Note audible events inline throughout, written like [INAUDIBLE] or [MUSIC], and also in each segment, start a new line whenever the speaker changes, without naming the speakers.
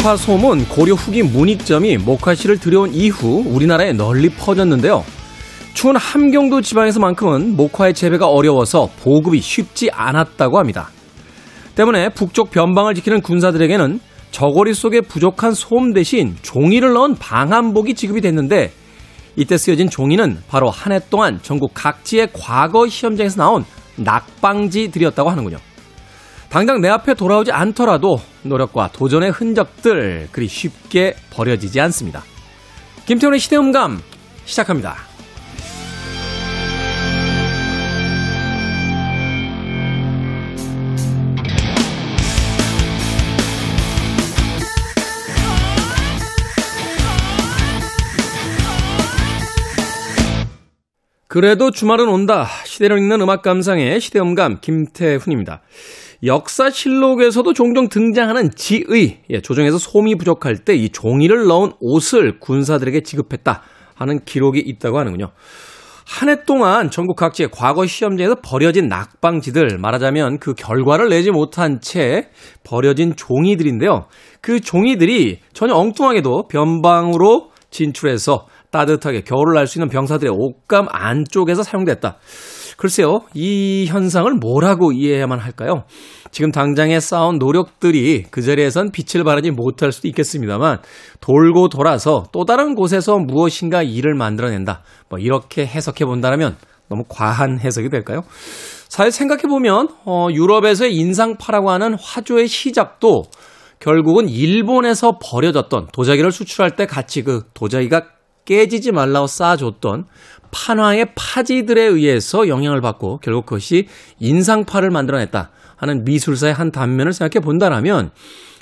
목화솜은 고려 후기 문익점이 목화씨를 들여온 이후 우리나라에 널리 퍼졌는데요. 추운 함경도 지방에서만큼은 목화의 재배가 어려워서 보급이 쉽지 않았다고 합니다. 때문에 북쪽 변방을 지키는 군사들에게는 저고리 속에 부족한 솜 대신 종이를 넣은 방한복이 지급이 됐는데 이때 쓰여진 종이는 바로 한 해 동안 전국 각지의 과거 시험장에서 나온 낙방지들이었다고 하는군요. 당장 내 앞에 돌아오지 않더라도 노력과 도전의 흔적들 그리 쉽게 버려지지 않습니다. 김태훈의 시대음감 시작합니다. 그래도 주말은 온다. 시대를 읽는 음악 감상의 시대음감 김태훈입니다. 역사실록에서도 종종 등장하는 지의, 예, 조정에서 솜이 부족할 때 이 종이를 넣은 옷을 군사들에게 지급했다 하는 기록이 있다고 하는군요. 한 해 동안 전국 각지의 과거 시험장에서 버려진 낙방지들, 말하자면 그 결과를 내지 못한 채 버려진 종이들인데요. 그 종이들이 전혀 엉뚱하게도 변방으로 진출해서 따뜻하게 겨울을 날 수 있는 병사들의 옷감 안쪽에서 사용됐다. 글쎄요, 이 현상을 뭐라고 이해해야만 할까요? 지금 당장에 쌓은 노력들이 그 자리에선 빛을 발하지 못할 수도 있겠습니다만, 돌고 돌아서 또 다른 곳에서 무엇인가 일을 만들어낸다. 뭐, 이렇게 해석해 본다면 너무 과한 해석이 될까요? 사실 생각해 보면, 어, 유럽에서의 인상파라고 하는 화조의 시작도 결국은 일본에서 버려졌던 도자기를 수출할 때 같이 그 도자기가 깨지지 말라고 쌓아줬던 판화의 파지들에 의해서 영향을 받고 결국 그것이 인상파를 만들어냈다 하는 미술사의 한 단면을 생각해 본다라면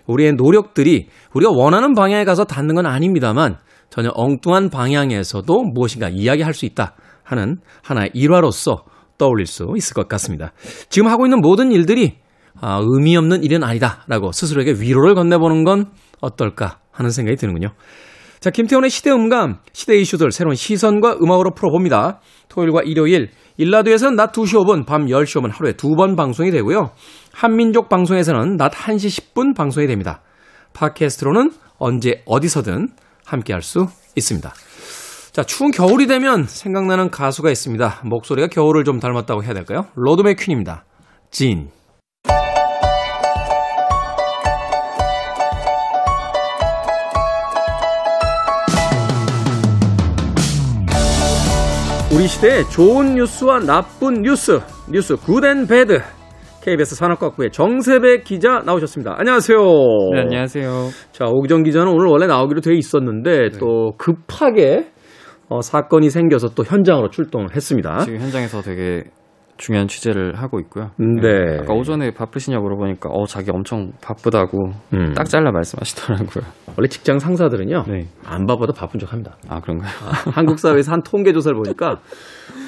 우리의 노력들이 우리가 원하는 방향에 가서 닿는 건 아닙니다만 전혀 엉뚱한 방향에서도 무엇인가 이야기할 수 있다 하는 하나의 일화로서 떠올릴 수 있을 것 같습니다. 지금 하고 있는 모든 일들이 아, 의미 없는 일은 아니다라고 스스로에게 위로를 건네보는 건 어떨까 하는 생각이 드는군요. 자, 김태훈의 시대 음감, 시대 이슈들 새로운 시선과 음악으로 풀어봅니다. 토요일과 일요일, 일라디오에서는 낮 2시 5분, 밤 10시 5분 하루에 두 번 방송이 되고요. 한민족 방송에서는 낮 1시 10분 방송이 됩니다. 팟캐스트로는 언제 어디서든 함께 할 수 있습니다. 자, 추운 겨울이 되면 생각나는 가수가 있습니다. 목소리가 겨울을 좀 닮았다고 해야 될까요? 로드 맥 퀸입니다. 진. 우리 시대의 좋은 뉴스와 나쁜 뉴스, 뉴스 good and bad. KBS 산업과학부의 정세배 기자 나오셨습니다. 안녕하세요.
네, 안녕하세요.
자, 오기정 기자는 오늘 원래 나오기로 되어 있었는데
네.
또 급하게 어, 사건이 생겨서 또 현장으로 출동을 했습니다.
지금 현장에서 되게 중요한 취재를 하고 있고요.
네.
아까 오전에 바쁘시냐 물어보니까 어 자기 엄청 바쁘다고
음.
딱 잘라 말씀하시더라고요.
원래 직장 상사들은요.
네.
안 바빠도 바쁜 척 합니다.
아 그런가요?
한국 사회에서 한 통계 조사를 보니까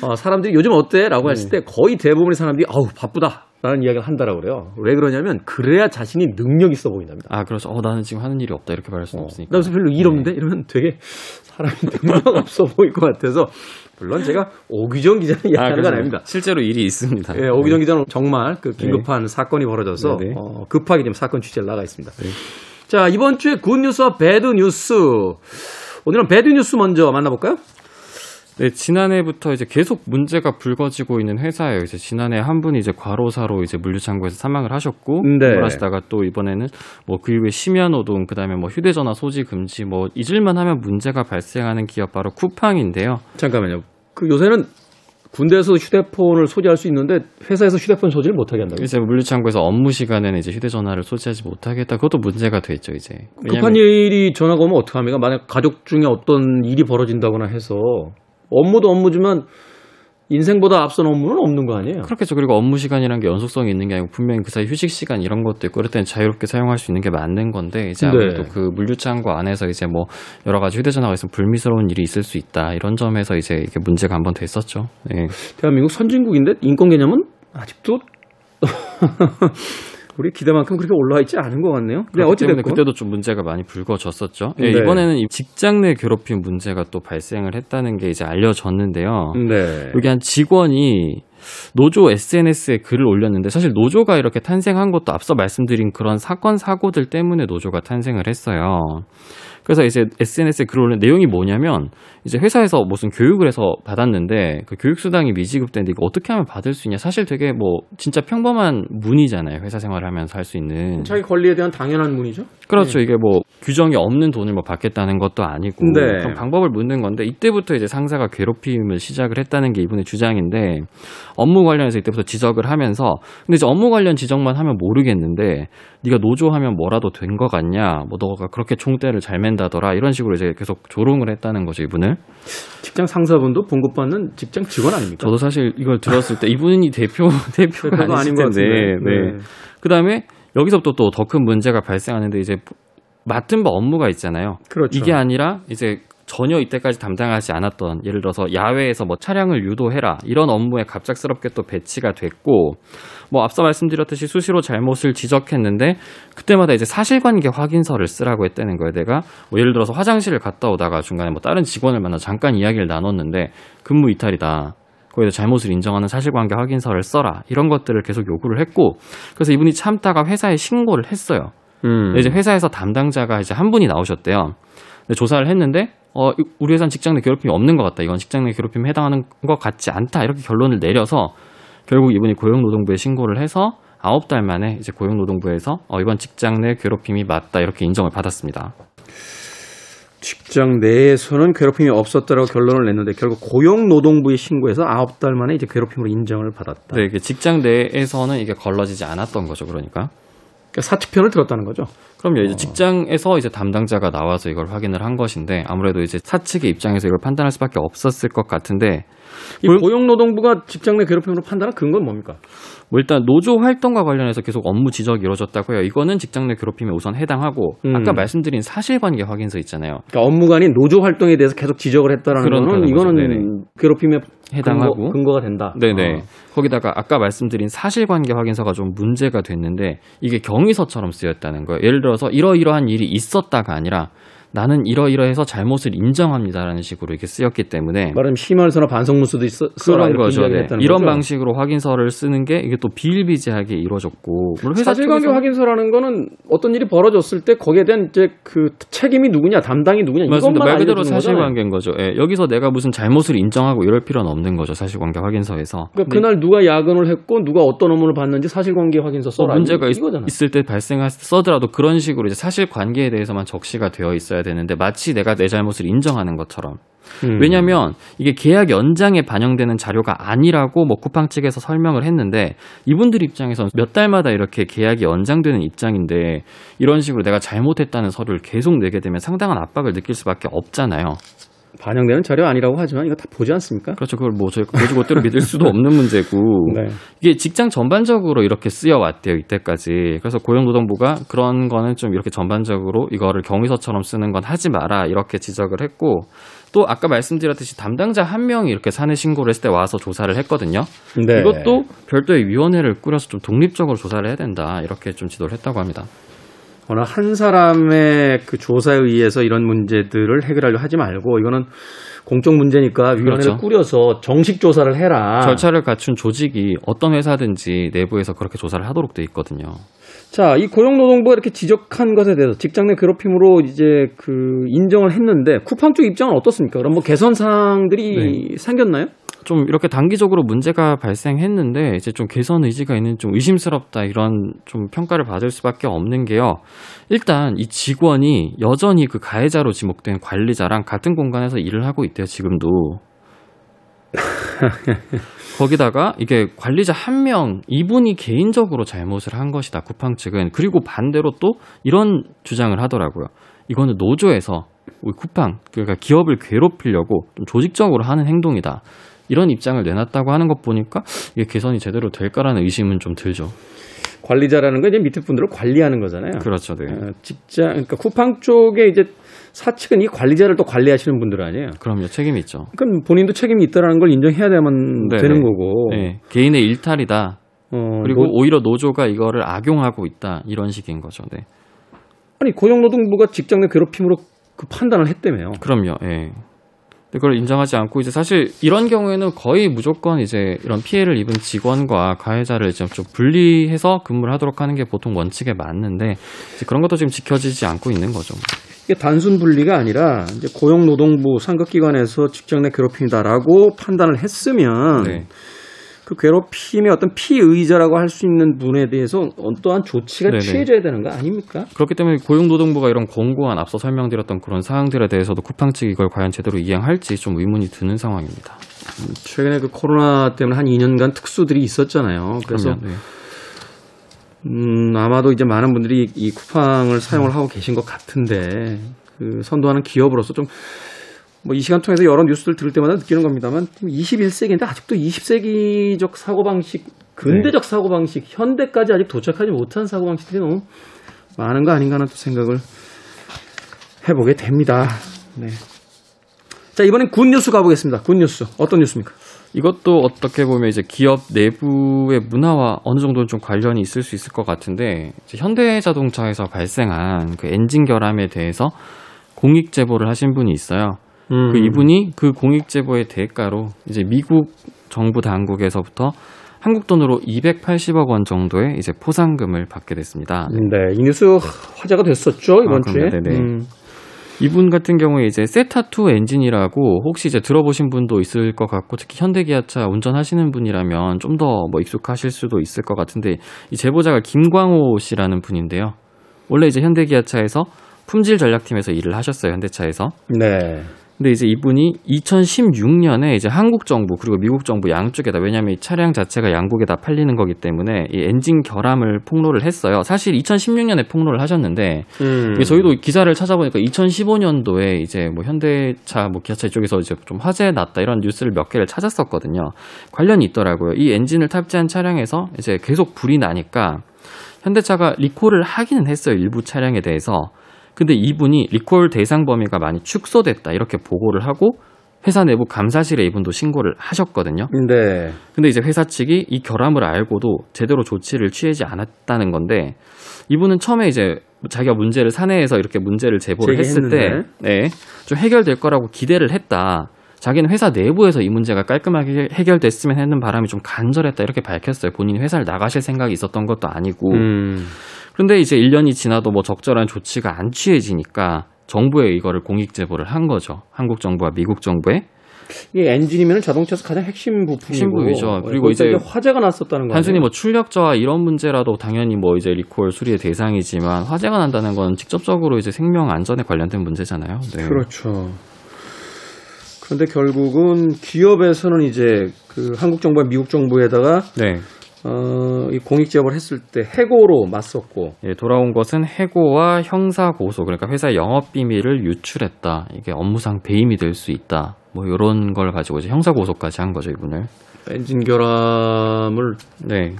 어, 사람들이 요즘 어때?라고 했을 때 거의 대부분의 사람들이 아우 바쁘다. 라는 이야기를 한다라고 그래요. 왜 그러냐면 그래야 자신이 능력 있어 보인답니다.
아 그렇죠. 어 나는 지금 하는 일이 없다 이렇게 말할 수는
어,
없으니까.
나 요새 별로 일 없는데 이러면 되게 사람이 능력 없어 보일 것 같아서 물론 제가 오기정 기자는 이야기하는 건
그렇죠.
아닙니다.
실제로 일이 있습니다.
예, 오기정 기자는 정말 그 긴급한 사건이 벌어져서
네, 네.
어, 급하게 지금 사건 취재를 나가 있습니다. 자 이번 주에 good 뉴스와 bad 뉴스 오늘은 bad 뉴스 먼저 만나볼까요?
네, 지난해부터 이제 계속 문제가 불거지고 있는 회사예요. 이제 지난해 한 분이 이제 과로사로 이제 물류창고에서 사망을 하셨고,
네.
그걸 하시다가 또 이번에는 뭐 그 이후에 심야노동, 그 다음에 뭐 휴대전화 소지 금지, 뭐 잊을만 하면 문제가 발생하는 기업 바로 쿠팡인데요.
잠깐만요. 그 요새는 군대에서 휴대폰을 소지할 수 있는데 회사에서 휴대폰 소지를 못하게 한다고요?
이제 물류창고에서 업무 시간에는 이제 휴대전화를 소지하지 못하겠다. 그것도 문제가 됐죠, 이제.
급한 일이 전화가 오면 어떡합니까? 만약 가족 중에 어떤 일이 벌어진다거나 해서 업무도 업무지만 인생보다 앞선 업무는 없는 거 아니에요?
그렇겠죠. 그리고 업무 시간이란 게 연속성이 있는 게 아니고 분명히 그 사이 휴식 시간 이런 것도 있고 그럴 때는 자유롭게 사용할 수 있는 게 맞는 건데 이제 아무래도
네.
그 물류창고 안에서 이제 뭐 여러 가지 휴대전화가 있으면 불미스러운 일이 있을 수 있다 이런 점에서 이제 이게 문제가 한번 됐었죠. 예.
대한민국 선진국인데 인권 개념은 아직도 우리 기대만큼 그렇게 올라와 있지 않은 것 같네요. 네,
그렇기 때문에
어찌됐건.
그때도 좀 문제가 많이 불거졌었죠. 예,
네.
이번에는 이 직장 내 괴롭힘 문제가 또 발생을 했다는 게 이제 알려졌는데요.
네.
여기 한 직원이 노조 SNS에 글을 올렸는데 사실 노조가 이렇게 탄생한 것도 앞서 말씀드린 그런 사건 사고들 때문에 노조가 탄생을 했어요. 그래서 이제 SNS에 글 올린 내용이 뭐냐면 이제 회사에서 무슨 교육을 해서 받았는데 그 교육 수당이 미지급된데 이거 어떻게 하면 받을 수 있냐? 사실 되게 뭐 진짜 평범한 문의잖아요. 회사 생활을 하면서 할 수 있는.
자기 권리에 대한 당연한 문이죠.
그렇죠. 이게 뭐 규정이 없는 돈을 뭐 받겠다는 것도 아니고
네.
그런 방법을 묻는 건데 이때부터 이제 상사가 괴롭힘을 시작을 했다는 게 이분의 주장인데 업무 관련해서 이때부터 지적을 하면서 근데 이제 업무 관련 지적만 하면 모르겠는데 네가 노조하면 뭐라도 된 거 같냐? 뭐 너가 그렇게 총대를 잘 맨다더라 이런 식으로 이제 계속 조롱을 했다는 거죠 이분을.
직장 상사분도 봉급받는 직장 직원 아닙니까?
저도 사실 이걸 들었을 때 이분이 대표 [LAUGHS] 대표가
아닌 것
텐데.
같은데.
네.
네.
그다음에 여기서부터 또 더 큰 문제가 발생하는데 이제 맡은 바 업무가 있잖아요.
그렇죠.
이게 아니라 이제 전혀 이때까지 담당하지 않았던 예를 들어서 야외에서 뭐 차량을 유도해라 이런 업무에 갑작스럽게 또 배치가 됐고 뭐 앞서 말씀드렸듯이 수시로 잘못을 지적했는데 그때마다 이제 사실관계 확인서를 쓰라고 했다는 거예요. 내가 뭐 예를 들어서 화장실을 갔다 오다가 중간에 뭐 다른 직원을 만나 잠깐 이야기를 나눴는데 근무 이탈이다. 거기서 잘못을 인정하는 사실관계 확인서를 써라 이런 것들을 계속 요구를 했고 그래서 이분이 참다가 회사에 신고를 했어요.
음.
이제 회사에서 담당자가 이제 한 분이 나오셨대요. 조사를 했는데 어 이- 우리 회사는 직장 내 괴롭힘이 없는 것 같다. 이건 직장 내 괴롭힘에 해당하는 것 같지 않다. 이렇게 결론을 내려서 결국 이분이 고용노동부에 신고를 해서 아홉 달 만에 이제 고용노동부에서 어 이건 직장 내 괴롭힘이 맞다 이렇게 인정을 받았습니다.
직장 내에서는 괴롭힘이 없었다라고 결론을 냈는데 결국 고용노동부에 신고해서 아홉 달 만에 이제 괴롭힘으로 인정을 받았다.
네, 직장 내에서는 이게 걸러지지 않았던 거죠. 그러니까.
그러니까 사측편을 들었다는 거죠.
그럼요. 이제 직장에서 이제 담당자가 나와서 이걸 확인을 한 것인데 아무래도 이제 사측의 입장에서 이걸 판단할 수밖에 없었을 것 같은데
이
고용-
고용노동부가 직장 내 괴롭힘으로 판단한 근거는 뭡니까?
뭐 일단 노조 활동과 관련해서 계속 업무 지적이 이루어졌다고 해요. 이거는 직장 내 괴롭힘에 우선 해당하고
음.
아까 말씀드린 사실관계 확인서 있잖아요.
그러니까 아닌 노조 활동에 대해서 계속 지적을 했다라는 거는. 이거는
네네.
괴롭힘에
해당하고.
근거, 가 된다.
네네.
어.
거기다가 아까 말씀드린 사실관계 확인서가 좀 문제가 됐는데 이게 경위서처럼 쓰였다는 거예요. 예를 들어서 이러이러한 일이 있었다가 아니라 나는 이러이러해서 잘못을 인정합니다라는 식으로 이렇게 쓰였기 때문에
말하자면 심할서나 반성문서도 있어
그런 거죠. 네. 이런
거죠.
방식으로 확인서를 쓰는 게 이게 또 비일비재하게 이루어졌고
사실관계 확인서라는 거는 어떤 일이 벌어졌을 때 거기에 대한 이제 그 책임이 누구냐, 담당이 누구냐
맞습니다. 말 그대로. 사실관계인 거죠. 예, 여기서 내가 무슨 잘못을 인정하고 이럴 필요는 없는 거죠. 사실관계 확인서에서.
그러니까 그날 누가 야근을 했고 누가 어떤 업무를 받는지 사실관계 확인서
뭐
써라
문제가
이-
있,
이거잖아.
을때 발생할 때 써더라도 그런 식으로 이제 사실관계에 대해서만 적시가 되어 있어야 되는데 마치 내가 내 잘못을 인정하는 것처럼.
음.
왜냐하면 이게 계약 연장에 반영되는 자료가 아니라고 뭐 쿠팡 측에서 설명을 했는데 이분들 입장에서 몇 달마다 이렇게 계약이 연장되는 입장인데 이런 식으로 내가 잘못했다는 서류를 계속 내게 되면 상당한 압박을 느낄 수밖에 없잖아요.
반영되는 자료 아니라고 하지만 이거 다 보지 않습니까?
그렇죠. 그걸 뭐 저희가 보지고대로 믿을 수도 없는 문제고 [LAUGHS]
네.
이게 직장 전반적으로 이렇게 쓰여 왔대요 이때까지. 그래서 고용노동부가 그런 거는 좀 이렇게 전반적으로 이거를 경위서처럼 쓰는 건 하지 마라 이렇게 지적을 했고 또 아까 말씀드렸듯이 담당자 한 명이 이렇게 사내 신고를 했을 때 와서 조사를 했거든요.
네.
이것도 별도의 위원회를 꾸려서 좀 독립적으로 조사를 해야 된다 이렇게 좀 지도를 했다고 합니다.
어느 한 사람의 그 조사에 의해서 이런 문제들을 해결하려 하지 말고 이거는 공적 문제니까 위원회를
그렇죠.
꾸려서 정식 조사를 해라.
절차를 갖춘 조직이 어떤 회사든지 내부에서 그렇게 조사를 하도록 돼 있거든요.
자, 이 고용노동부가 이렇게 지적한 것에 대해서 직장 내 괴롭힘으로 이제 그 인정을 했는데 쿠팡 쪽 입장은 어떻습니까? 그럼 뭐 개선 사항들이 생겼나요?
좀 이렇게 단기적으로 문제가 발생했는데 이제 좀 개선 의지가 있는 좀 의심스럽다 이런 좀 평가를 받을 수밖에 없는 게요. 일단 이 직원이 여전히 그 가해자로 지목된 관리자랑 같은 공간에서 일을 하고 있대요. 지금도. [LAUGHS] 거기다가 이게 관리자 한 명 이분이 개인적으로 잘못을 한 것이다. 쿠팡 측은 그리고 반대로 또 이런 주장을 하더라고요. 이거는 노조에서 우리 쿠팡 그러니까 기업을 괴롭히려고 좀 조직적으로 하는 행동이다. 이런 입장을 내놨다고 하는 것 보니까 이게 개선이 제대로 될까라는 의심은 좀 들죠.
관리자라는 건 이제 밑에 분들을 관리하는 거잖아요.
그렇죠, 네.
어, 직장, 그러니까 쿠팡 쪽에 이제 사측은 이 관리자를 또 관리하시는 분들 아니에요.
그럼요, 책임이 있죠.
그러니까 본인도 책임이 있다라는 걸 인정해야만
네네.
되는 거고.
네, 개인의 일탈이다.
어,
그리고
노-
오히려 노조가 이거를 악용하고 있다. 이런 식인 거죠. 네.
아니 고용노동부가 직장 내 괴롭힘으로 그 판단을 했다며요.
그럼요. 예. 그걸 인정하지 않고 이제 사실 이런 경우에는 거의 무조건 이제 이런 피해를 입은 직원과 가해자를 이제 좀 분리해서 근무를 하도록 하는 게 보통 원칙에 맞는데 그런 것도 지금 지켜지지 않고 있는 거죠.
이게 단순 분리가 아니라 이제 고용노동부 상급기관에서 직장 내 괴롭힘이다라고 판단을 했으면
네.
그 괴롭힘의 어떤 피의자라고 할 수 있는 분에 대해서 어떠한 조치가
네네.
취해져야 되는 거 아닙니까?
그렇기 때문에 고용노동부가 이런 권고안 앞서 설명드렸던 그런 사항들에 대해서도 쿠팡 측이 이걸 과연 제대로 이행할지 좀 의문이 드는 상황입니다.
최근에 그 코로나 때문에 한 2년간 특수들이 있었잖아요. 그래서
그러면, 네.
음, 아마도 이제 많은 분들이 이 쿠팡을 사용을 하고 계신 것 같은데 그 선도하는 기업으로서 좀 뭐 이 시간 통해서 여러 뉴스들 들을 때마다 느끼는 겁니다만 21세기인데 아직도 20세기적 사고방식, 근대적 사고방식, 현대까지 아직 도착하지 못한 사고방식들이 너무 많은 거 아닌가 하는 또 생각을 해보게 됩니다. 네. 자, 이번엔 굿뉴스 가보겠습니다. 굿뉴스. 어떤 뉴스입니까?
이것도 어떻게 보면 이제 기업 내부의 문화와 어느 정도는 좀 관련이 있을 수 있을 것 같은데 현대자동차에서 발생한 그 엔진 결함에 대해서 공익 제보를 하신 분이 있어요.
음.
그 이분이 그 공익 제보의 대가로 이제 미국 정부 당국에서부터 한국 돈으로 280억 원 정도의 이제 포상금을 받게 됐습니다.
네, 이 뉴스 화제가 됐었죠 이번
아,
주에.
네네.
음.
이분 같은 경우에 이제 세타2 엔진이라고 혹시 이제 들어보신 분도 있을 것 같고 특히 현대기아차 운전하시는 분이라면 좀 더 뭐 익숙하실 수도 있을 것 같은데 이 제보자가 김광호 씨라는 분인데요. 원래 이제 현대기아차에서 품질 전략팀에서 일을 하셨어요. 현대차에서.
네.
근데 이제 이분이 2016년에 이제 한국 정부 그리고 미국 정부 양쪽에다 왜냐하면 이 차량 자체가 양국에 다 팔리는 거기 때문에 이 엔진 결함을 폭로를 했어요. 사실 2016년에 폭로를 하셨는데
음.
저희도 기사를 찾아보니까 2015년도에 이제 뭐 현대차, 뭐 기아차 이쪽에서 이제 좀 화제 났다 이런 뉴스를 몇 개를 찾았었거든요. 관련이 있더라고요. 이 엔진을 탑재한 차량에서 이제 계속 불이 나니까 현대차가 리콜을 하기는 했어요. 일부 차량에 대해서. 근데 이분이 리콜 대상 범위가 많이 축소됐다 이렇게 보고를 하고 회사 내부 감사실에 이분도 신고를 하셨거든요.
네.
근데 이제 회사 측이 이 결함을 알고도 제대로 조치를 취하지 않았다는 건데 이분은 처음에 이제 자기가 문제를 사내에서 이렇게 문제를 제보를 했을 때
제기했는데.
네, 좀 해결될 거라고 기대를 했다. 자기는 회사 내부에서 이 문제가 깔끔하게 해결됐으면 하는 바람이 좀 간절했다 이렇게 밝혔어요. 본인이 회사를 나가실 생각이 있었던 것도 아니고.
음.
그런데 이제 1년이 지나도 뭐 적절한 조치가 안 취해지니까 정부에 이거를 공익 제보를 한 거죠. 한국 정부와 미국 정부에.
이 엔진이면 자동차에서 가장 핵심 부품이고
핵심 부위죠. 그리고 이제
화재가 났었다는 거
단순히? 뭐 출력 저하 이런 문제라도 당연히 뭐 이제 리콜 수리의 대상이지만 화재가 난다는 건 직접적으로 이제 생명 안전에 관련된 문제잖아요. 네.
그렇죠. 그런데 결국은 기업에서는 이제 그 한국 정부와 미국 정부에다가
네.
어, 이 공익 제보를 했을 때 해고로 맞섰고
예, 돌아온 것은 해고와 형사 고소 그러니까 회사의 영업 비밀을 유출했다. 이게 업무상 배임이 될 수 있다. 뭐 이런 걸 가지고 이제 형사 고소까지 한 거죠, 이분을.
엔진 결함을
네.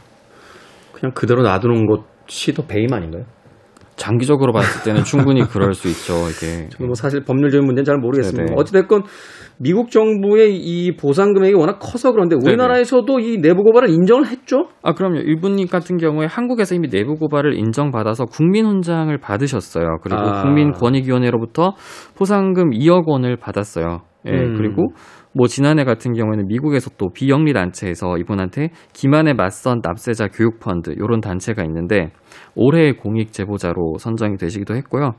그냥 그대로 놔두는 것이 더 배임 아닌가요?
장기적으로 봤을 때는 충분히 그럴 수 있죠. 이게.
저는 뭐 사실 법률적인 문제는 잘 모르겠습니다.
네네.
어찌됐건 미국 정부의 이 보상 금액이 워낙 커서 그런데 우리나라에서도 이 내부 고발을 인정을 했죠?
아, 그럼요. 이분 같은 경우에 한국에서 이미 내부 고발을 인정받아서 국민 훈장을 받으셨어요. 그리고
아.
국민권익위원회로부터 포상금 2억 원을 받았어요. 예,
음.
그리고 뭐 지난해 같은 경우에는 미국에서 또 비영리 단체에서 이분한테 기만에 맞선 납세자 교육 펀드 요런 단체가 있는데 올해의 공익 제보자로 선정이 되시기도 했고요.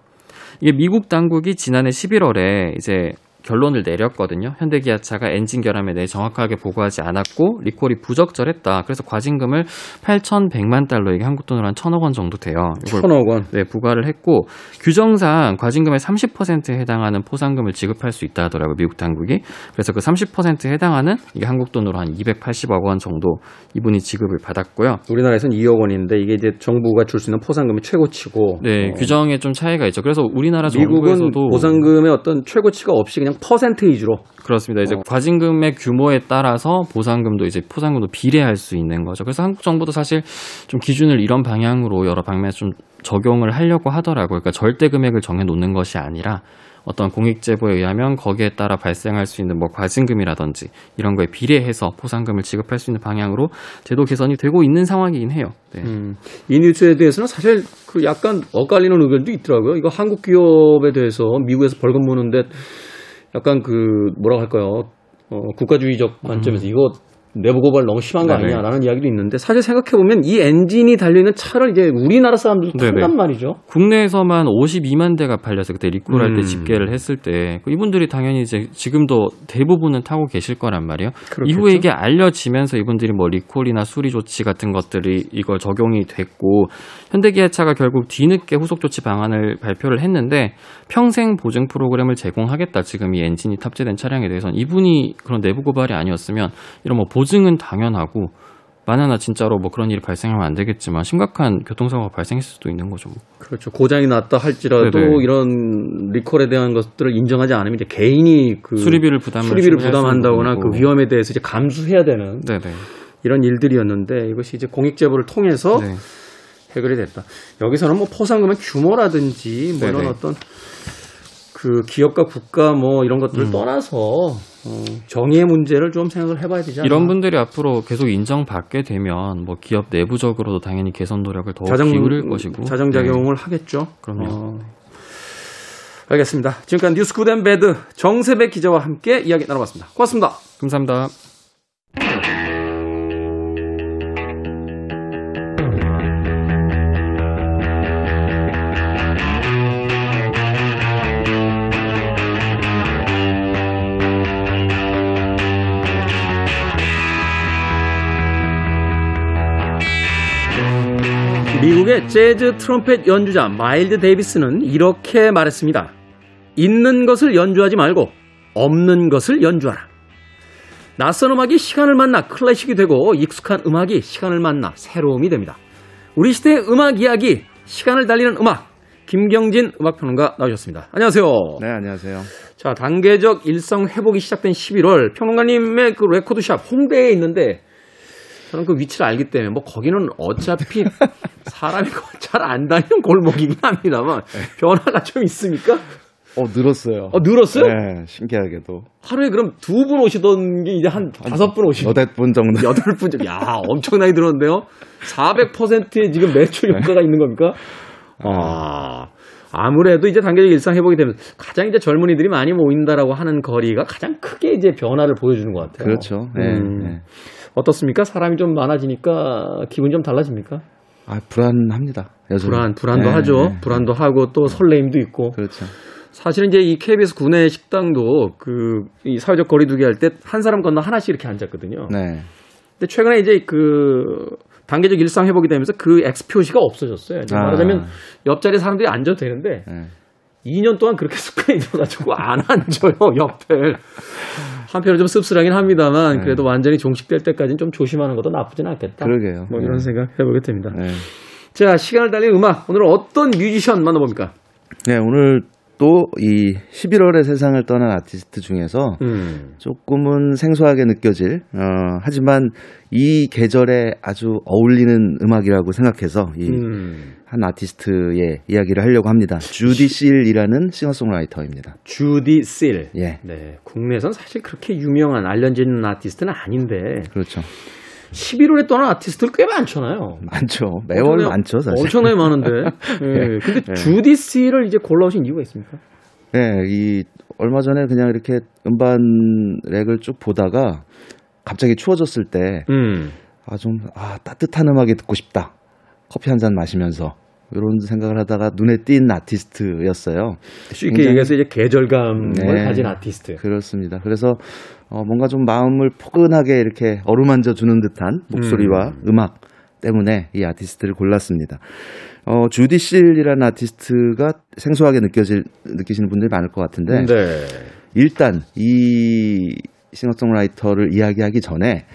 이게 미국 당국이 지난해 11월에 이제 결론을 내렸거든요. 현대기아차가 엔진 결함에 대해 정확하게 보고하지 않았고 리콜이 부적절했다. 그래서 과징금을 8,100만 달러 이게 한국 돈으로 한 1,000억 원 정도 돼요. 이걸
천억 원.
네, 부과를 했고 규정상 과징금의 30%에 해당하는 포상금을 지급할 수 있다 하더라고요. 미국 당국이. 그래서 그 30%에 해당하는 이게 한국 돈으로 한 280억 원 정도 이분이 지급을 받았고요.
우리나라에서는 2억 원인데 이게 이제 정부가 줄 수 있는 포상금이 최고치고
네,
어,
규정에 좀 차이가 있죠. 그래서 우리나라
미국은
정부에서도
보상금의 어떤 최고치가 없이 그냥 퍼센테이지로
그렇습니다. 이제
어.
과징금의 규모에 따라서 보상금도 이제 포상금도 비례할 수 있는 거죠. 그래서 한국 정부도 사실 좀 기준을 이런 방향으로 여러 방면에서 좀 적용을 하려고 하더라고요. 그러니까 절대 금액을 정해 놓는 것이 아니라 어떤 공익 제보에 의하면 거기에 따라 발생할 수 있는 뭐 과징금이라든지 이런 거에 비례해서 포상금을 지급할 수 있는 방향으로 제도 개선이 되고 있는 상황이긴 해요. 네.
음, 이 뉴스에 대해서는 사실 그 약간 엇갈리는 의견도 있더라고요. 이거 한국 기업에 대해서 미국에서 벌금 무는데 약간 그 뭐라고 할까요? 어, 국가주의적 관점에서 이거 내부 고발 너무 심한 거
음. 네네.
아니냐라는 이야기도 있는데 사실 생각해 보면 이 엔진이 달려 있는 차를 이제 우리나라 사람들도. 탄단 말이죠.
국내에서만 52만 대가 팔려서 그때 리콜할
음.
때 집계를 했을 때그 이분들이 당연히 이제 지금도 대부분은 타고 계실 거란 말이에요.
그렇겠죠.
이후에 이게 알려지면서 이분들이 뭐 리콜이나 수리 조치 같은 것들이 이걸 적용이 됐고 현대기아차가 결국 뒤늦게 후속 조치 방안을 발표를 했는데 평생 보증 프로그램을 제공하겠다. 지금 이 엔진이 탑재된 차량에 대해서는 이분이 그런 내부 고발이 아니었으면 이런 뭐 보증은 당연하고 만약나 진짜로 뭐 그런 일이 발생하면 안 되겠지만 심각한 교통사고가 발생했을 수도 있는 거죠.
그렇죠. 고장이 났다 할지라도
네네.
이런 리콜에 대한 것들을 인정하지 않으면 이제 개인이 그
수리비를 부담을
수리비를 부담한다거나. 그 위험에 대해서 이제 감수해야 되는
네네.
이런 일들이었는데 이것이 이제 공익 제보를 통해서
네.
해결이 됐다. 여기서는 뭐 포상금의 규모라든지 뭐 이런
네네.
어떤 그 기업과 국가 뭐 이런 것들을
음.
떠나서 어, 정의의 문제를 좀 생각을 해봐야 되지 않나.
이런 분들이 앞으로 계속 인정받게 되면 뭐 기업 내부적으로도 당연히 개선 노력을 더욱
자정
기울일 것이고
자정작용을 하겠죠.
그럼요.
어, 알겠습니다. 지금까지 뉴스 Good and Bad 정세배 기자와 함께 이야기 나눠봤습니다. 고맙습니다.
네. 감사합니다.
미국의 재즈 트럼펫 연주자 마일스 데이비스는 이렇게 말했습니다. 있는 것을 연주하지 말고 없는 것을 연주하라. 낯선 음악이 시간을 만나 클래식이 되고 익숙한 음악이 시간을 만나 새로움이 됩니다. 우리 시대의 음악 이야기, 시간을 달리는 음악, 김경진 음악평론가 나오셨습니다. 안녕하세요.
네, 안녕하세요.
자, 단계적 일상 회복이 시작된 11월 평론가님의 그 레코드샵 홍대에 있는데 저는 그 위치를 알기 때문에 뭐 거기는 어차피 [LAUGHS] 사람이 잘 안 다니는 골목이긴 합니다만 변화가 좀 있습니까?
어, 늘었어요.
어, 늘었어요?
네, 신기하게도.
하루에 그럼 두 분 오시던 게 이제 한 다섯 분 오시고
여덟 분 정도. [LAUGHS]
여덟 분 좀, 야, 엄청나게 늘었는데요? 400%의 지금 매출 효과가 있는 겁니까? 아, 아 무래도 이제 단계적 일상 회복이 되면 가장 이제 젊은이들이 많이 모인다라고 하는 거리가 가장 크게 이제 변화를 보여주는 것 같아요.
그렇죠. 네,
음.
네.
어떻습니까? 사람이 좀 많아지니까 기분이 좀 달라집니까?
아, 불안합니다. 여전히.
불안, 불안도
네,
하죠.
네.
불안도 하고 또 설레임도 있고.
그렇죠.
사실은 이제 이 KBS 구내 식당도 그 이 사회적 거리두기 할 때 한 사람 건너 하나씩 이렇게 앉았거든요.
네.
근데 최근에 이제 그 단계적 일상 회복이 되면서 그 X 표시가 없어졌어요.
아.
말하자면 옆자리 사람들이 앉아도 되는데
네.
2년 동안 그렇게 [LAUGHS] 습관이 들어가지고 안 앉아요 옆에. 한편으로 좀 씁쓸하긴 합니다만
네.
그래도 완전히 종식될 때까지는 좀 조심하는 것도 나쁘진 않겠다.
그러게요.
뭐
네.
이런 생각 해보게 됩니다.
네.
자 시간을 달린 음악 오늘은 어떤 뮤지션 만나봅니까?
네, 오늘 또 이 11월의 세상을 떠난 아티스트 중에서
음.
조금은 생소하게 느껴질, 어, 하지만 이 계절에 아주 어울리는 음악이라고 생각해서 이
음.
한 아티스트의 이야기를 하려고 합니다. 주디 실이라는 싱어송라이터입니다.
주디 실.
예.
네, 국내에선 사실 그렇게 유명한 알려진 아티스트는 아닌데
그렇죠.
11월에 떠난 아티스트들 꽤 많잖아요.
많죠. 매월
엄청나게-
많죠, 사실.
엄청나게 많은데. [LAUGHS] 예. 근데
네.
주디 씨를 이제 골라오신 이유가 있습니까?
네, 이 얼마 전에 그냥 이렇게 음반 렉을 쭉 보다가 갑자기 추워졌을 때
음.
아 좀 아 따뜻한 음악이 듣고 싶다. 커피 한 잔 마시면서 이런 생각을 하다가 눈에 띈 아티스트였어요.
쉽게
굉장히-
얘기해서 이제 계절감을
네.
가진 아티스트.
그렇습니다. 그래서 어, 뭔가 좀 마음을 포근하게 이렇게 어루만져 주는 듯한 목소리와 음. 악 때문에 이 아티스트를 골랐습니다. 어, 주디 실이라는 아티스트가 생소하게 느껴질 느끼시는 분들이 많을 것 같은데
네.
일단 이 싱어송라이터를 이야기하기 전에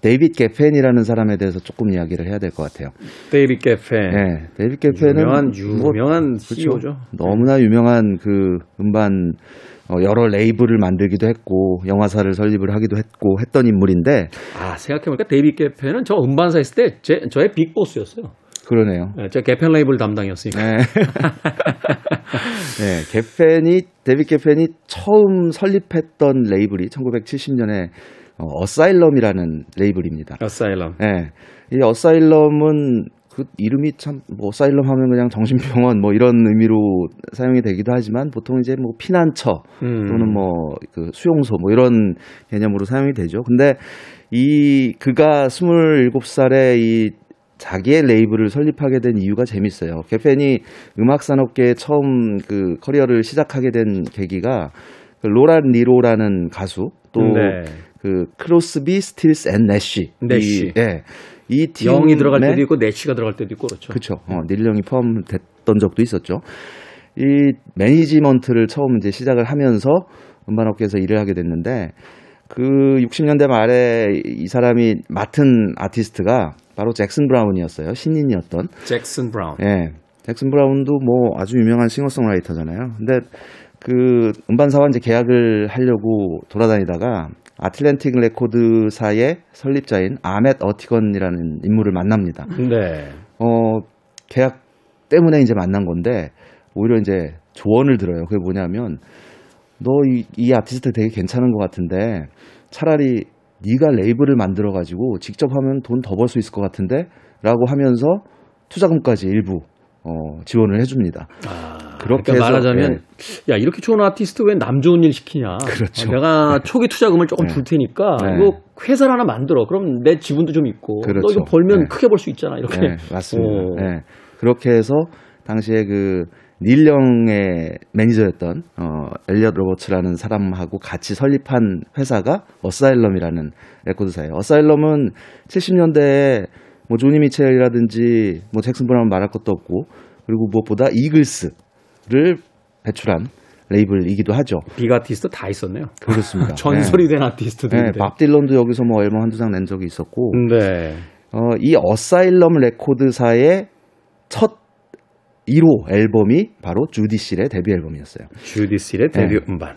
데이빗 게펜이라는 사람에 대해서 조금 이야기를 해야 될 것 같아요.
데이빗 게펜.
네, 데이빗 게펜은
유명한
뭐
유명한
그렇죠.
CEO죠.
너무나 유명한 그 음반 어, 여러 레이블을 만들기도 했고 영화사를 설립을 하기도 했고 했던 인물인데
아 생각해보니까 데이빗 게펜은 저 음반사 있을 때 제, 저의 big boss였어요.
그러네요.
네, 제가 게펜 레이블 담당이었으니까.
네. 네, 게펜이 데이빗 게펜이 처음 설립했던 레이블이 1970년에 어, 어사일럼이라는 레이블입니다.
어사일럼.
네. 이 어사일럼은 그 이름이 참 뭐 사일럼 하면 그냥 정신병원 뭐 이런 의미로 사용이 되기도 하지만 보통 이제 뭐 피난처
음.
또는 뭐 그 수용소 뭐 이런 개념으로 사용이 되죠. 근데 이 그가 27살에 이 자기의 레이블을 설립하게 된 이유가 재밌어요. 개펜이 음악 산업계에 처음 그 커리어를 시작하게 된 계기가 그 로라 니로라는 가수 또
네.
그 크로스비 스틸스 앤 내쉬. 이, 예. 이 팀.
영이 들어갈 때도 있고 내쉬가 들어갈 때도 있고 그렇죠.
그렇죠. 어, 닐 영이 포함됐던 적도 있었죠. 이 매니지먼트를 처음 이제 시작을 하면서 음반업계에서 일을 하게 됐는데 그 60년대 말에 이 사람이 맡은 아티스트가 바로 잭슨 브라운이었어요. 신인이었던.
잭슨 브라운.
예. 잭슨 브라운도 뭐 아주 유명한 싱어송라이터잖아요. 근데 그 음반사와 이제 계약을 하려고 돌아다니다가 아틀랜틱 레코드사의 설립자인 아멧 어티건이라는 인물을 만납니다.
네.
어, 계약 때문에 이제 만난 건데 오히려 이제 조언을 들어요. 그게 뭐냐면 너이 이 아티스트 되게 괜찮은 것 같은데 차라리 네가 레이블을 만들어 가지고 직접 하면 돈 더 벌 수 있을 것 같은데라고 하면서 투자금까지 일부 어, 지원을 해줍니다.
아,
그렇게
그러니까 말하자면 야 이렇게 좋은 아티스트 왜 남 좋은 일 시키냐?
그렇죠.
어, 내가 초기 투자금을 조금
네.
줄 테니까
네.
이거 회사를 하나 만들어. 그럼 내 지분도 좀 있고
그렇죠.
너 이거 벌면
네.
크게 벌 수 있잖아. 이렇게.
네, 맞습니다.
오.
네. 그렇게 해서 당시에 그 닐령의 매니저였던 어, 엘리엇 로버츠라는 사람하고 같이 설립한 회사가 어사일럼이라는 레코드사예요. 어사일럼은 70년대에 뭐 조니 미첼이라든지 뭐 잭슨 브라운 말할 것도 없고 그리고 무엇보다 이글스 를 배출한 레이블이기도 하죠.
big 아티스트 다 있었네요.
그렇습니다. [LAUGHS]
전설이 된
네.
아티스트들인데.
네, 밥 딜런도 여기서 뭐 앨범 한두 장 낸 적이 있었고
네.
어, 이 어사일럼 레코드사의 첫 1호 앨범이 바로 주디 실의 데뷔 앨범이었어요.
주디 실의 데뷔
네.
음반.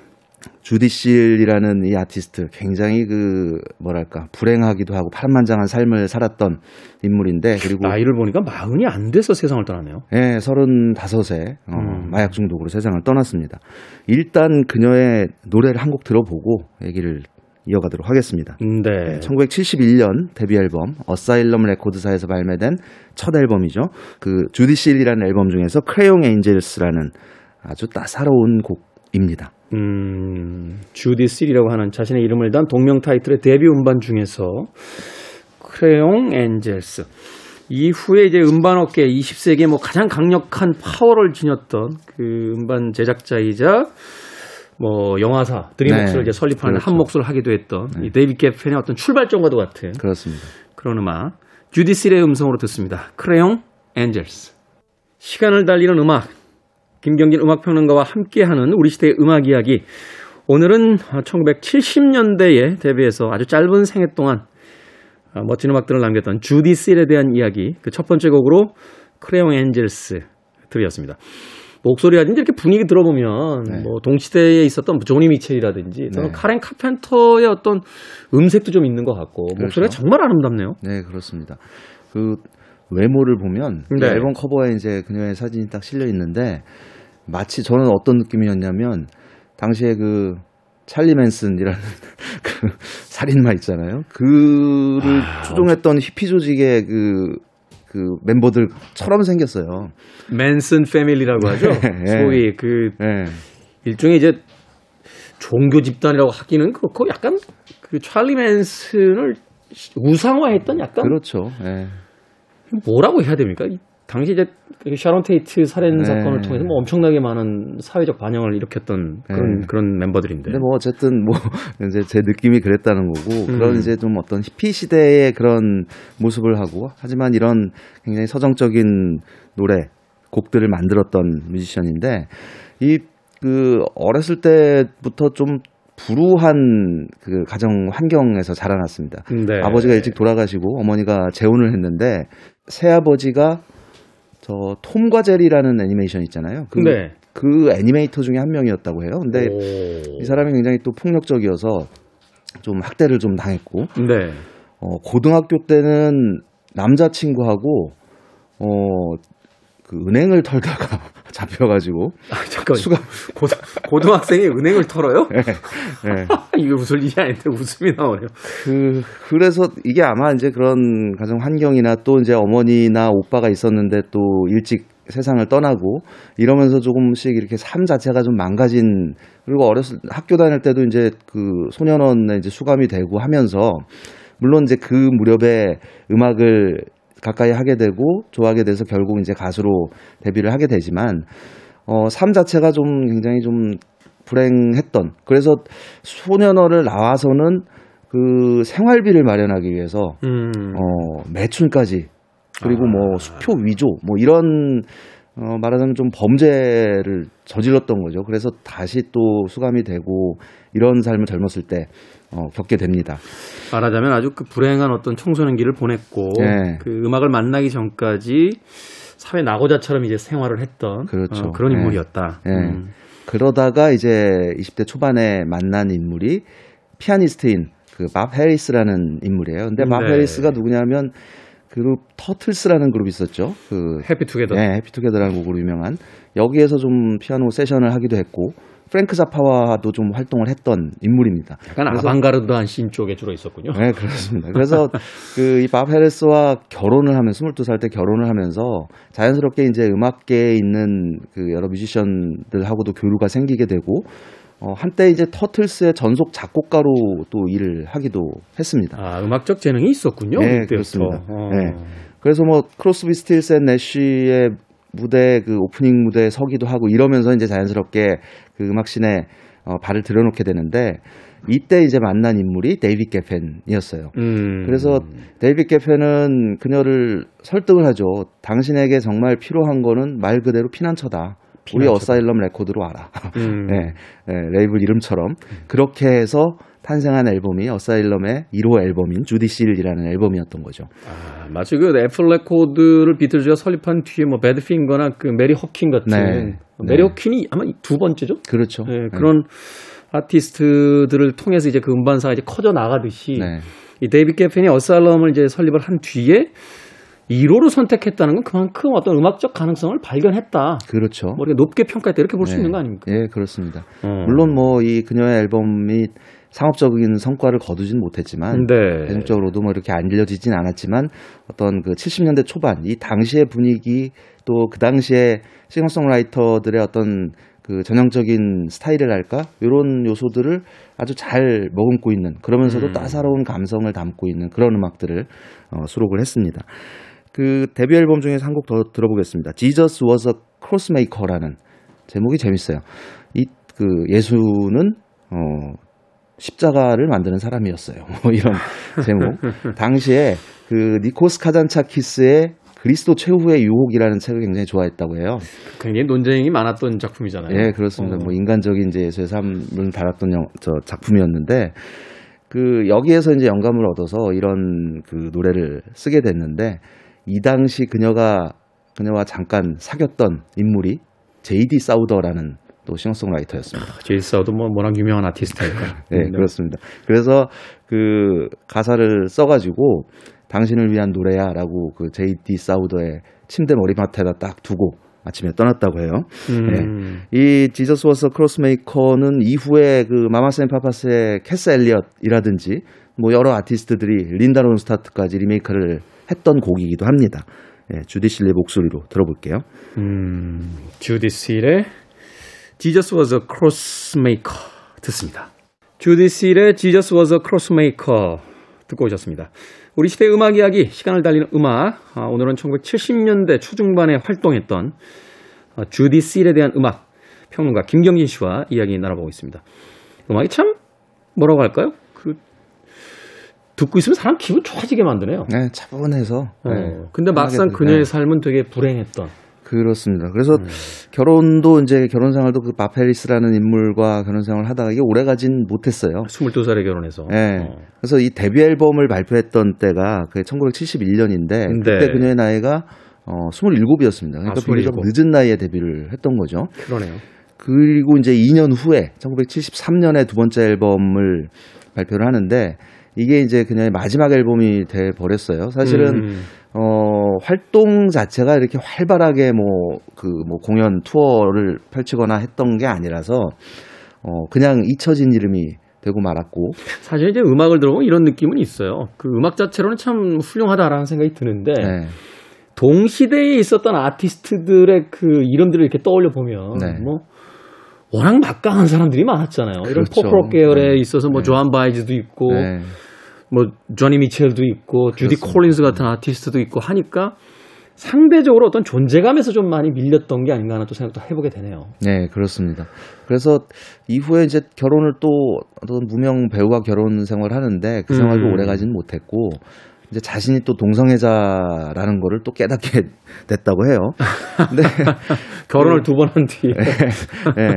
주디실이라는 이 아티스트 굉장히 그 뭐랄까 불행하기도 하고 파란만장한 삶을 살았던 인물인데 그리고
나이를 보니까 마흔이 안 돼서 세상을 떠나네요.
예, 35세 어,
음.
마약 중독으로 세상을 떠났습니다. 일단 그녀의 노래를 한 곡 들어보고 얘기를 이어가도록 하겠습니다.
네.
1971년 데뷔 앨범 어사일럼 레코드사에서 발매된 첫 앨범이죠. 그 주디실이라는 앨범 중에서 Crayon Angels라는 아주 따사로운 곡입니다.
음, 주디 실이라고 하는 자신의 이름을 단 동명 타이틀의 데뷔 음반 중에서 Crayon Angels. 이후에 이제 음반업계 20세기에 뭐 가장 강력한 파워를 지녔던 그 음반 제작자이자 뭐 영화사 드림웍스를
네,
이제 설립하는
그렇죠.
한 몫을 하기도 했던 이 데이빗 게펜의 어떤 출발점과도 같은
그렇습니다.
그런 음악 주디 실의 음성으로 듣습니다. Crayon 엔젤스. 시간을 달리는 음악 김경진 음악평론가와 함께하는 우리 시대의 음악 이야기. 오늘은 1970년대에 데뷔해서 아주 짧은 생애 동안 아, 멋진 음악들을 남겼던 주디 실에 대한 이야기. 그 첫 번째 곡으로 크레용 엔젤스 들이었습니다. 목소리라든지 이렇게 분위기 들어보면
네.
뭐 동시대에 있었던 조니 미첼이라든지
네.
카렌 카펜터의 어떤 음색도 좀 있는 것 같고 목소리가
그렇죠.
정말 아름답네요.
네, 그렇습니다. 그 외모를 보면 이
네.
앨범 커버에 이제 그녀의 사진이 딱 실려 있는데 마치 저는 어떤 느낌이었냐면 당시에 그 찰리 맨슨이라는 [LAUGHS] 그 살인마 있잖아요. 그를 추종했던 히피 조직의 그, 그 멤버들처럼 생겼어요.
맨슨 패밀리라고 하죠.
네.
소위 그
네.
일종의 이제 종교 집단이라고 하기는 그렇고 약간 그 찰리 맨슨을 우상화했던 약간
그렇죠. 네.
뭐라고 해야 됩니까? 이 당시 이제 그 샤론 테이트 살인
네.
사건을 통해서 뭐 엄청나게 많은 사회적 반영을 일으켰던 그런
네.
그런 멤버들인데.
근데 뭐 어쨌든 뭐 [LAUGHS] 이제 제 느낌이 그랬다는 거고
음.
그런 이제 좀 어떤 히피 시대의 그런 모습을 하고 하지만 이런 굉장히 서정적인 노래 곡들을 만들었던 뮤지션인데 이 그 어렸을 때부터 좀 불우한 그 가정 환경에서 자라났습니다.
네.
아버지가 일찍 돌아가시고 어머니가 재혼을 했는데 새아버지가 저 톰과 제리라는 애니메이션 있잖아요. 그,
네.
그 애니메이터 중에 한 명이었다고 해요. 근데
오.
이 사람이 굉장히 또 폭력적이어서 좀 학대를 좀 당했고
네.
어, 고등학교 때는 남자친구하고 어, 그 은행을 [LAUGHS] 털다가 잡혀가지고
아, 잠깐
수가 고등, 고등학생이 은행을 털어요?
네. [LAUGHS]
이게 웃을 일이 아닌데 웃음이 나오네요.
그 그래서 이게 아마 이제 그런 가정 환경이나 또 이제 어머니나 오빠가 있었는데 또 일찍 세상을 떠나고 이러면서 조금씩 이렇게 삶 자체가 좀 망가진 그리고 어렸을 학교 다닐 때도 이제 그 소년원에 이제 수감이 되고 하면서 물론 이제 그 무렵에 음악을 가까이 하게 되고 좋아하게 돼서 결국 이제 가수로 데뷔를 하게 되지만 어, 삶 자체가 좀 굉장히 좀 불행했던 그래서 소년원을 나와서는 그 생활비를 마련하기 위해서
음.
어, 매춘까지 그리고 뭐 수표 위조 뭐 이런 어, 말하자면 좀 범죄를 저질렀던 거죠. 그래서 다시 또 수감이 되고 이런 삶을 젊었을 때 어, 겪게 됩니다.
말하자면 아주 그 불행한 어떤 청소년기를 보냈고
네.
그 음악을 만나기 전까지 사회 낙오자처럼 이제 생활을 했던
그렇죠.
어, 그런
네.
인물이었다.
예.
음.
그러다가 이제 20대 초반에 만난 인물이 피아니스트인 그밥 해리스라는 인물이에요. 근데 밥
네.
해리스가 누구냐면 그룹 터틀스라는 그룹이 있었죠. 그
해피투게더.
네, 해피투게더라는 곡으로 유명한 여기에서 좀 피아노 세션을 하기도 했고 프랭크 자파와도 좀 활동을 했던 인물입니다.
약간 아방가르드한 씬 쪽에 주로 있었군요.
네, 그렇습니다. 그래서 [LAUGHS] 그 이밥 해리스와 결혼을 하면 22살 때 결혼을 하면서 자연스럽게 이제 음악계에 있는 그 여러 뮤지션들하고도 교류가 생기게 되고 어, 한때 이제 터틀스의 전속 작곡가로 또 일을 하기도 했습니다.
아, 음악적 재능이 있었군요.
네,
그때부터.
그렇습니다.
어.
네. 그래서 뭐 크로스비 스틸스 앤 내쉬의 무대 그 오프닝 무대에 서기도 하고 이러면서 이제 자연스럽게 그 음악 scene에 어, 발을 들여놓게 되는데 이때 이제 만난 인물이 데이빗 게펜이었어요.
음.
그래서 데이빗 게펜은 그녀를 설득을 하죠. 당신에게 정말 필요한 거는 말 그대로 피난처다. 우리
피난처다.
어사일럼 레코드로 알아.
음. [LAUGHS]
네, 네, 레이블 이름처럼 그렇게 해서 탄생한 앨범이 어사일럼의 1호 앨범인 주디실이라는 앨범이었던 거죠.
아, 마치 그 애플 레코드를 비틀즈가 설립한 뒤에 뭐 배드핑거나 그 메리 홉킨 같은
네.
메리
네.
홉킨이 아마 두 번째죠.
그렇죠.
네, 그런 아티스트들을 통해서 이제 그 음반사가 이제 커져 나가듯이
네.
이 데이빗 게펜이 어사일럼을 이제 설립을 한 뒤에 1호로 선택했다는 건 그만큼 어떤 음악적 가능성을 발견했다.
그렇죠.
뭐 이렇게 높게 평가했다 이렇게 볼수
네.
있는 거 아닙니까?
예, 그렇습니다.
어.
물론 뭐 이 그녀의 앨범이 상업적인 성과를 거두진 못했지만
네.
대중적으로도 뭐 이렇게 알려지진 않았지만 어떤 그 70년대 초반 이 당시의 분위기 또 그 당시에 싱어송라이터들의 어떤 그 전형적인 스타일이랄까 이런 요소들을 아주 잘 머금고 있는 그러면서도
음.
따사로운 감성을 담고 있는 그런 음악들을 어, 수록을 했습니다. 그 데뷔 앨범 중에서 한 곡 더 들어보겠습니다. Jesus was a crossmaker라는 제목이 재밌어요. 이 그 예수는 어 십자가를 만드는 사람이었어요. [LAUGHS] 뭐 이런 제목. 당시에 그 니코스 카잔차키스의 그리스도 최후의 유혹이라는 책을 굉장히 좋아했다고 해요.
굉장히 논쟁이 많았던 작품이잖아요.
예, 그렇습니다.
어.
뭐 인간적인 이제 예수의 삶을 달았던 영, 저 작품이었는데 그 여기에서 이제 영감을 얻어서 이런 그 노래를 쓰게 됐는데 이 당시 그녀가 그녀와 잠깐 사귀었던 인물이 제이디 사우더라는 또 싱어송라이터였습니다.
제이디 사우더도 뭐 워낙 유명한 아티스트니까. [LAUGHS]
네, 그렇습니다. 그래서 그 가사를 써가지고 당신을 위한 노래야라고 그 제이디 사우더의 침대 머리맡에다 딱 두고 아침에 떠났다고 해요.
음.
네. 이 Jesus Was a Cross Maker는 이후에 그 마마스 앤 파파스의 캐스 엘리엇이라든지 뭐 여러 아티스트들이 린다 론스타트까지 리메이크를 했던 곡이기도 합니다. 예, 주디 실리 목소리로 들어볼게요.
음, 주디 실의 Jesus was a crossmaker 듣습니다. 주디 실의 Jesus was a crossmaker 듣고 오셨습니다. 우리 시대 음악 이야기, 시간을 달리는 음악. 아, 오늘은 1970년대 초중반에 활동했던 아, 주디 실에 대한 음악 평론가 김경진 씨와 이야기 나눠보고 있습니다. 음악이 참 뭐라고 할까요? 그 듣고 있으면 사람 기분 좋아지게 만드네요.
네, 차분해서.
어,
네,
근데 막상 그녀의
네.
삶은 되게 불행했던.
그렇습니다. 그래서
음.
결혼도 이제 결혼 생활도 그 바페리스라는 인물과 결혼 생활을 하다가 이게 오래 가진 못했어요.
22살에 결혼해서.
네.
어.
그래서 이 데뷔 앨범을 발표했던 때가 그 1971년인데
네.
그때 그녀의 나이가 어 27이었습니다. 그러니까
아,
비교적
27.
늦은 나이에 데뷔를 했던 거죠.
그러네요.
그리고 이제 2년 후에 1973년에 두 번째 앨범을 발표를 하는데 이게 이제 그냥 마지막 앨범이 돼 버렸어요. 사실은
음.
어, 활동 자체가 이렇게 활발하게 뭐, 그, 뭐, 공연 투어를 펼치거나 했던 게 아니라서, 어, 그냥 잊혀진 이름이 되고 말았고,
사실 이제 음악을 들어보면 이런 느낌은 있어요. 그 음악 자체로는 참 훌륭하다라는 생각이 드는데
네.
동시대에 있었던 아티스트들의 그 이름들을 이렇게 떠올려 보면
네.
뭐 워낙 막강한 사람들이 많았잖아요. 이런
그렇죠.
포크록 계열에
네.
있어서 뭐 조한 바이즈도 있고
네.
뭐 조니 미첼도 있고 주디
그렇습니다.
콜린스 같은 아티스트도 있고 하니까 상대적으로 어떤 존재감에서 좀 많이 밀렸던 게 아닌가 하는 또 생각도 해보게 되네요.
네, 그렇습니다. 그래서 이후에 이제 결혼을 또 어떤 무명 배우가 결혼 생활을 하는데 그 생활도
음.
오래 가지는 못했고, 이제 자신이 또 동성애자라는 거를 또 깨닫게 [LAUGHS] 됐다고 해요. 근데 [LAUGHS]
결혼을 두 번 한 뒤에
예.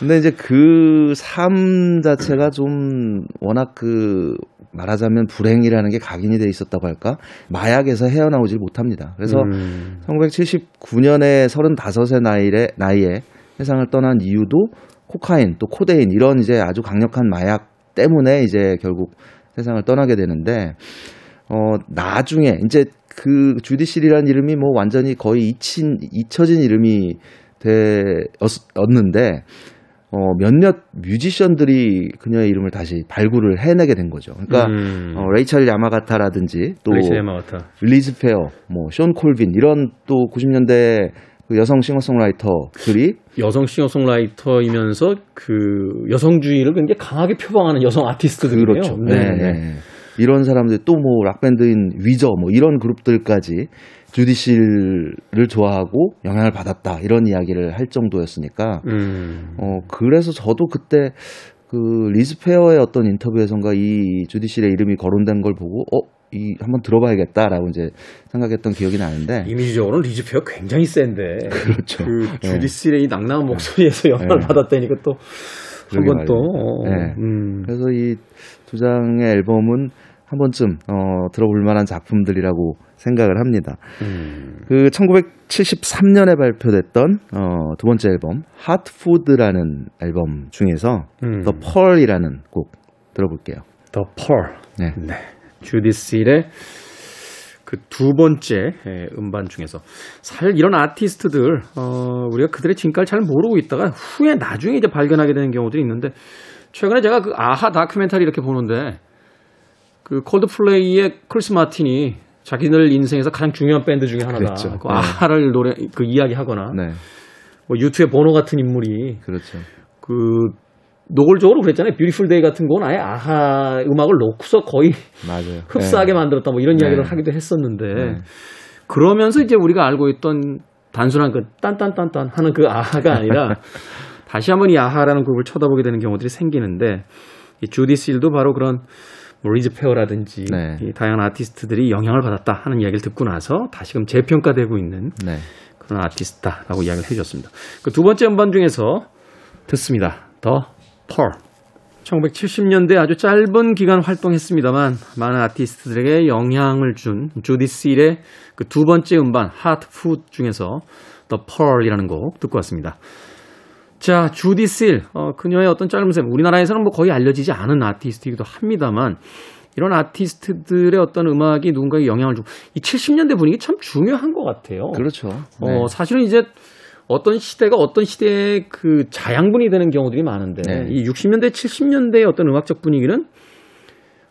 근데 이제 그 삶 자체가 좀 워낙 그 말하자면 불행이라는 게 각인이 돼 있었다고 할까? 마약에서 헤어나오질 못합니다. 그래서
음.
1979년에 35세 나이에, 나이에 세상을 떠난 이유도 코카인 또 코데인 이런 이제 아주 강력한 마약 때문에 이제 결국 세상을 떠나게 되는데 어 나중에 이제 그 주디 실이라는 이름이 뭐 완전히 거의 잊힌 잊혀진 이름이 되었는데 어 몇몇 뮤지션들이 그녀의 이름을 다시 발굴을 해내게 된 거죠. 그러니까
음.
어, 레이첼 야마가타라든지 또
레이첼 야마가타.
리즈 페어, 뭐, 션 콜빈, 이런 또 90년대 그 여성 싱어송라이터들이
여성 싱어송라이터이면서 그 여성주의를 굉장히 강하게 표방하는 여성 아티스트들이에요.
그렇죠. 네, 네. 이런 사람들 또 뭐 락밴드인 위저 뭐 이런 그룹들까지 주디 실을 좋아하고 영향을 받았다 이런 이야기를 할 정도였으니까
음.
어 그래서 저도 그때 그 리즈 페어의 어떤 인터뷰에선가 이 주디 실의 이름이 거론된 걸 보고 어 이 한번 들어봐야겠다라고 이제 생각했던 기억이 나는데
이미지적으로는 리즈페어 굉장히 센데
그렇죠.
그
네.
주디 실의 이 낭랑한 목소리에서 영향을
네.
받았다니까 또한
그러게
번 또. 어,
네.
음.
그래서 이 두 장의 앨범은 한 번쯤 어, 들어볼 만한 작품들이라고 생각을 합니다.
음.
그 1973년에 발표됐던 어, 두 번째 앨범 핫푸드라는 앨범 중에서
음.
The Pearl이라는 곡 들어볼게요.
The Pearl.
네.
네. 주디스의 그두 번째 예, 음반 중에서 사실 이런 아티스트들 어, 우리가 그들의 진가를 잘 모르고 있다가 후에 나중에 이제 발견하게 되는 경우들이 있는데 최근에 제가 그 아하 다큐멘터리 이렇게 보는데 그 콜드플레이의 크리스 마틴이 자기들 인생에서 가장 중요한 밴드 중에 하나다.
그랬죠.
그
네.
아하를 노래 그 이야기하거나
네,
뭐 유투의 보노 같은 인물이
그렇죠.
그 노골적으로 그랬잖아요. Beautiful Day 같은 건 아예 아하 음악을 놓고서 거의
맞아요. [LAUGHS]
흡사하게
네.
만들었다 뭐 이런
네.
이야기를 하기도 했었는데
네.
그러면서 이제 우리가 알고 있던 단순한 그 딴딴딴딴 하는 그 아하가 아니라 [LAUGHS] 다시 한번 이 아하라는 그룹을 쳐다보게 되는 경우들이 생기는데 이 주디 실도 바로 그런 뭐 리즈 페어라든지
네.
이 다양한 아티스트들이 영향을 받았다 하는 이야기를 듣고 나서 다시금 재평가되고 있는
네.
그런 아티스트다라고 이야기를 해주셨습니다. 그 두 번째 음반 중에서 듣습니다. The Pearl. 1970년대 아주 짧은 기간 활동했습니다만 많은 아티스트들에게 영향을 준 주디 실의 그 두 번째 음반 Heart Food 중에서 The Pearl이라는 곡 듣고 왔습니다. 자, 주디 실, 어, 그녀의 어떤 짧은 셈, 우리나라에서는 뭐 거의 알려지지 않은 아티스트이기도 합니다만 이런 아티스트들의 어떤 음악이 누군가에게 영향을 주고 이 70년대 분위기 참 중요한 것 같아요.
그렇죠.
어,
네.
사실은 이제 어떤 시대가 어떤 시대의 그 자양분이 되는 경우들이 많은데
네.
이 60년대, 70년대의 어떤 음악적 분위기는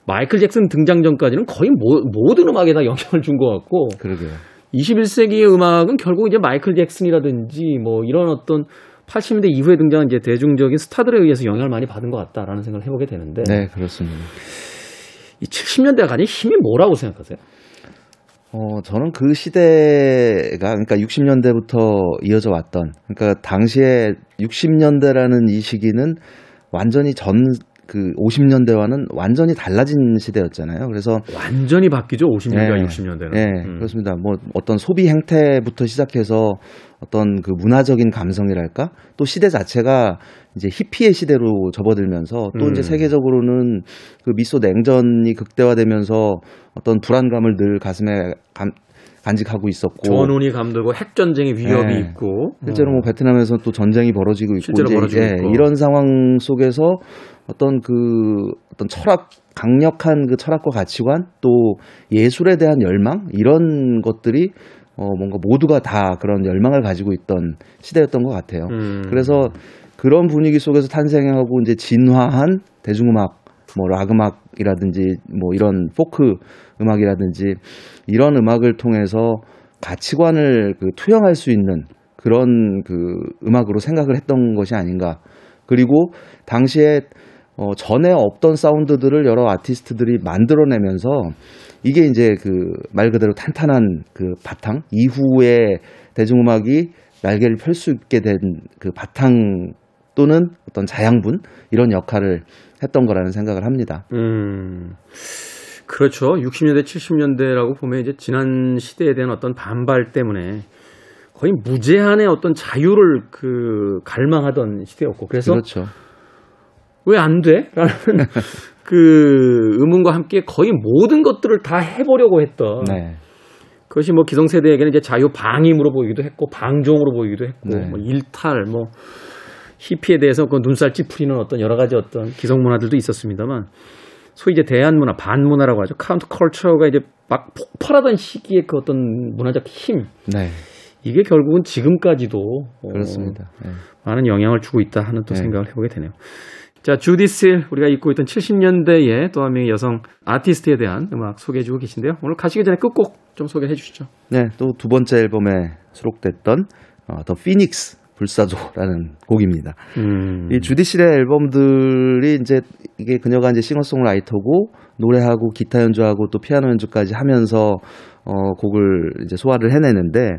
마이클 잭슨 등장 전까지는 거의 모, 모든 음악에 다 영향을 준 것 같고
그러게요.
21세기의 음악은 결국 이제 마이클 잭슨이라든지 뭐 이런 어떤 80년대 이후에 등장한 이제 대중적인 스타들에 의해서 영향을 많이 받은 것 같다라는 생각을 해보게 되는데
네, 그렇습니다.
이 70년대가 가진 힘이 뭐라고 생각하세요?
어, 저는 그 시대가, 그러니까 60년대부터 이어져 왔던, 그러니까 당시에 60년대라는 이 시기는 완전히 전, 그 50년대와는 완전히 달라진 시대였잖아요. 그래서
완전히 바뀌죠 50년대와
네.
60년대는.
네, 그렇습니다. 뭐 어떤 소비 행태부터 시작해서 어떤 그 문화적인 감성이랄까 또 시대 자체가 이제 히피의 시대로 접어들면서 또
음.
이제 세계적으로는 그 미소 냉전이 극대화되면서 어떤 불안감을 늘 가슴에 감, 간직하고 있었고
전운이 감돌고 핵 전쟁의 위협이
네.
있고
실제로 뭐 베트남에서 또 전쟁이 벌어지고 있고
실제로 벌어지고
예,
있고.
이런 상황 속에서 어떤 그 어떤 철학 강력한 그 철학과 가치관 또 예술에 대한 열망 이런 것들이 어 뭔가 모두가 다 그런 열망을 가지고 있던 시대였던 것 같아요.
음.
그래서 그런 분위기 속에서 탄생하고 이제 진화한 대중음악, 뭐 락 음악이라든지 뭐 이런 포크 음악이라든지 이런 음악을 통해서 가치관을 그 투영할 수 있는 그런 그 음악으로 생각을 했던 것이 아닌가. 그리고 당시에 어 전에 없던 사운드들을 여러 아티스트들이 만들어내면서 이게 이제 그 말 그대로 탄탄한 그 바탕 이후에 대중음악이 날개를 펼 수 있게 된 그 바탕 또는 어떤 자양분 이런 역할을 했던 거라는 생각을 합니다.
음. 그렇죠. 60년대, 70년대라고 보면 이제 지난 시대에 대한 어떤 반발 때문에 거의 무제한의 어떤 자유를 그 갈망하던 시대였고 그래서
그렇죠.
왜 안 돼? 라는 [LAUGHS] 그 의문과 함께 거의 모든 것들을 다 해보려고 했던
네.
그것이 뭐 기성세대에게는 이제 자유 방임으로 보이기도 했고 방종으로 보이기도 했고
네.
뭐 일탈 뭐 히피에 대해서 그 눈살 찌푸리는 어떤 여러 가지 어떤 기성 문화들도 있었습니다만 소위 이제 대항 문화 반문화라고 하죠 counter culture가 이제 막 폭발하던 시기에 그 어떤 문화적 힘
네.
이게 결국은 지금까지도 어,
그렇습니다. 네.
많은 영향을 주고 있다 하는 또
네.
생각을 해보게 되네요. 자, 주디스 우리가 잊고 있던 70년대의 또 한 명의 여성 아티스트에 대한 음악 소개해 주고 계신데요. 오늘 가시기 전에 끝곡 좀 소개해 주시죠.
네, 또 두 번째 앨범에 수록됐던 어, 더 피닉스 불사조라는 곡입니다.
음,
이 주디실의 앨범들이 이제 이게 그녀가 이제 싱어송라이터고 노래하고 기타 연주하고 또 피아노 연주까지 하면서 어 곡을 이제 소화를 해내는데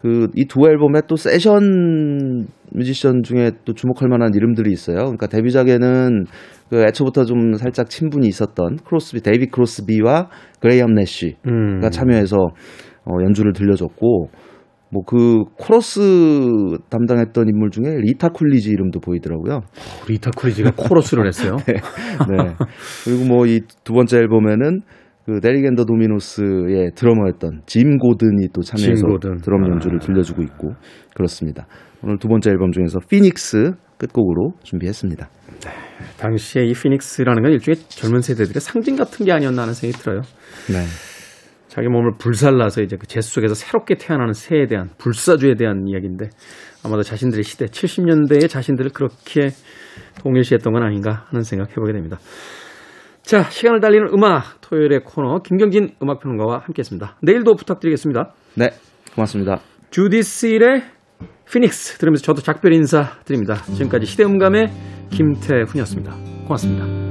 그 이 두 앨범에 또 세션 뮤지션 중에 또 주목할 만한 이름들이 있어요. 그러니까 데뷔작에는 그 애초부터 좀 살짝 친분이 있었던 크로스비 데이비 크로스비와 그레이엄 내쉬가
음,
참여해서 어, 연주를 들려줬고 뭐 그 코러스 담당했던 인물 중에 리타 쿨리지 이름도 보이더라고요.
리타 쿨리지가 코러스를 했어요. [LAUGHS]
네. 그리고 뭐 이 두 번째 앨범에는 그 데릭 앤 더 도미노스의 드러머였던 짐 고든이 또 참여해서
짐 고든.
드럼 연주를 들려주고 있고 그렇습니다. 오늘 두 번째 앨범 중에서 피닉스 끝곡으로 준비했습니다.
당시에 이 phoenix라는 건 일종의 젊은 세대들의 상징 같은 게 아니었나 하는 생각이 들어요.
네.
자기 몸을 불살라서 이제 그 재 속에서 새롭게 태어나는 새에 대한 불사조에 대한 이야기인데 아마도 자신들의 시대 70년대의 자신들을 그렇게 동일시했던 건 아닌가 하는 생각 해보게 됩니다. 자 시간을 달리는 음악 토요일의 코너 김경진 음악평론가와 함께했습니다. 내일도 부탁드리겠습니다.
네. 고맙습니다.
주디스일의 피닉스 들으면서 저도 작별 인사 드립니다. 지금까지 시대음감의 김태훈이었습니다. 고맙습니다.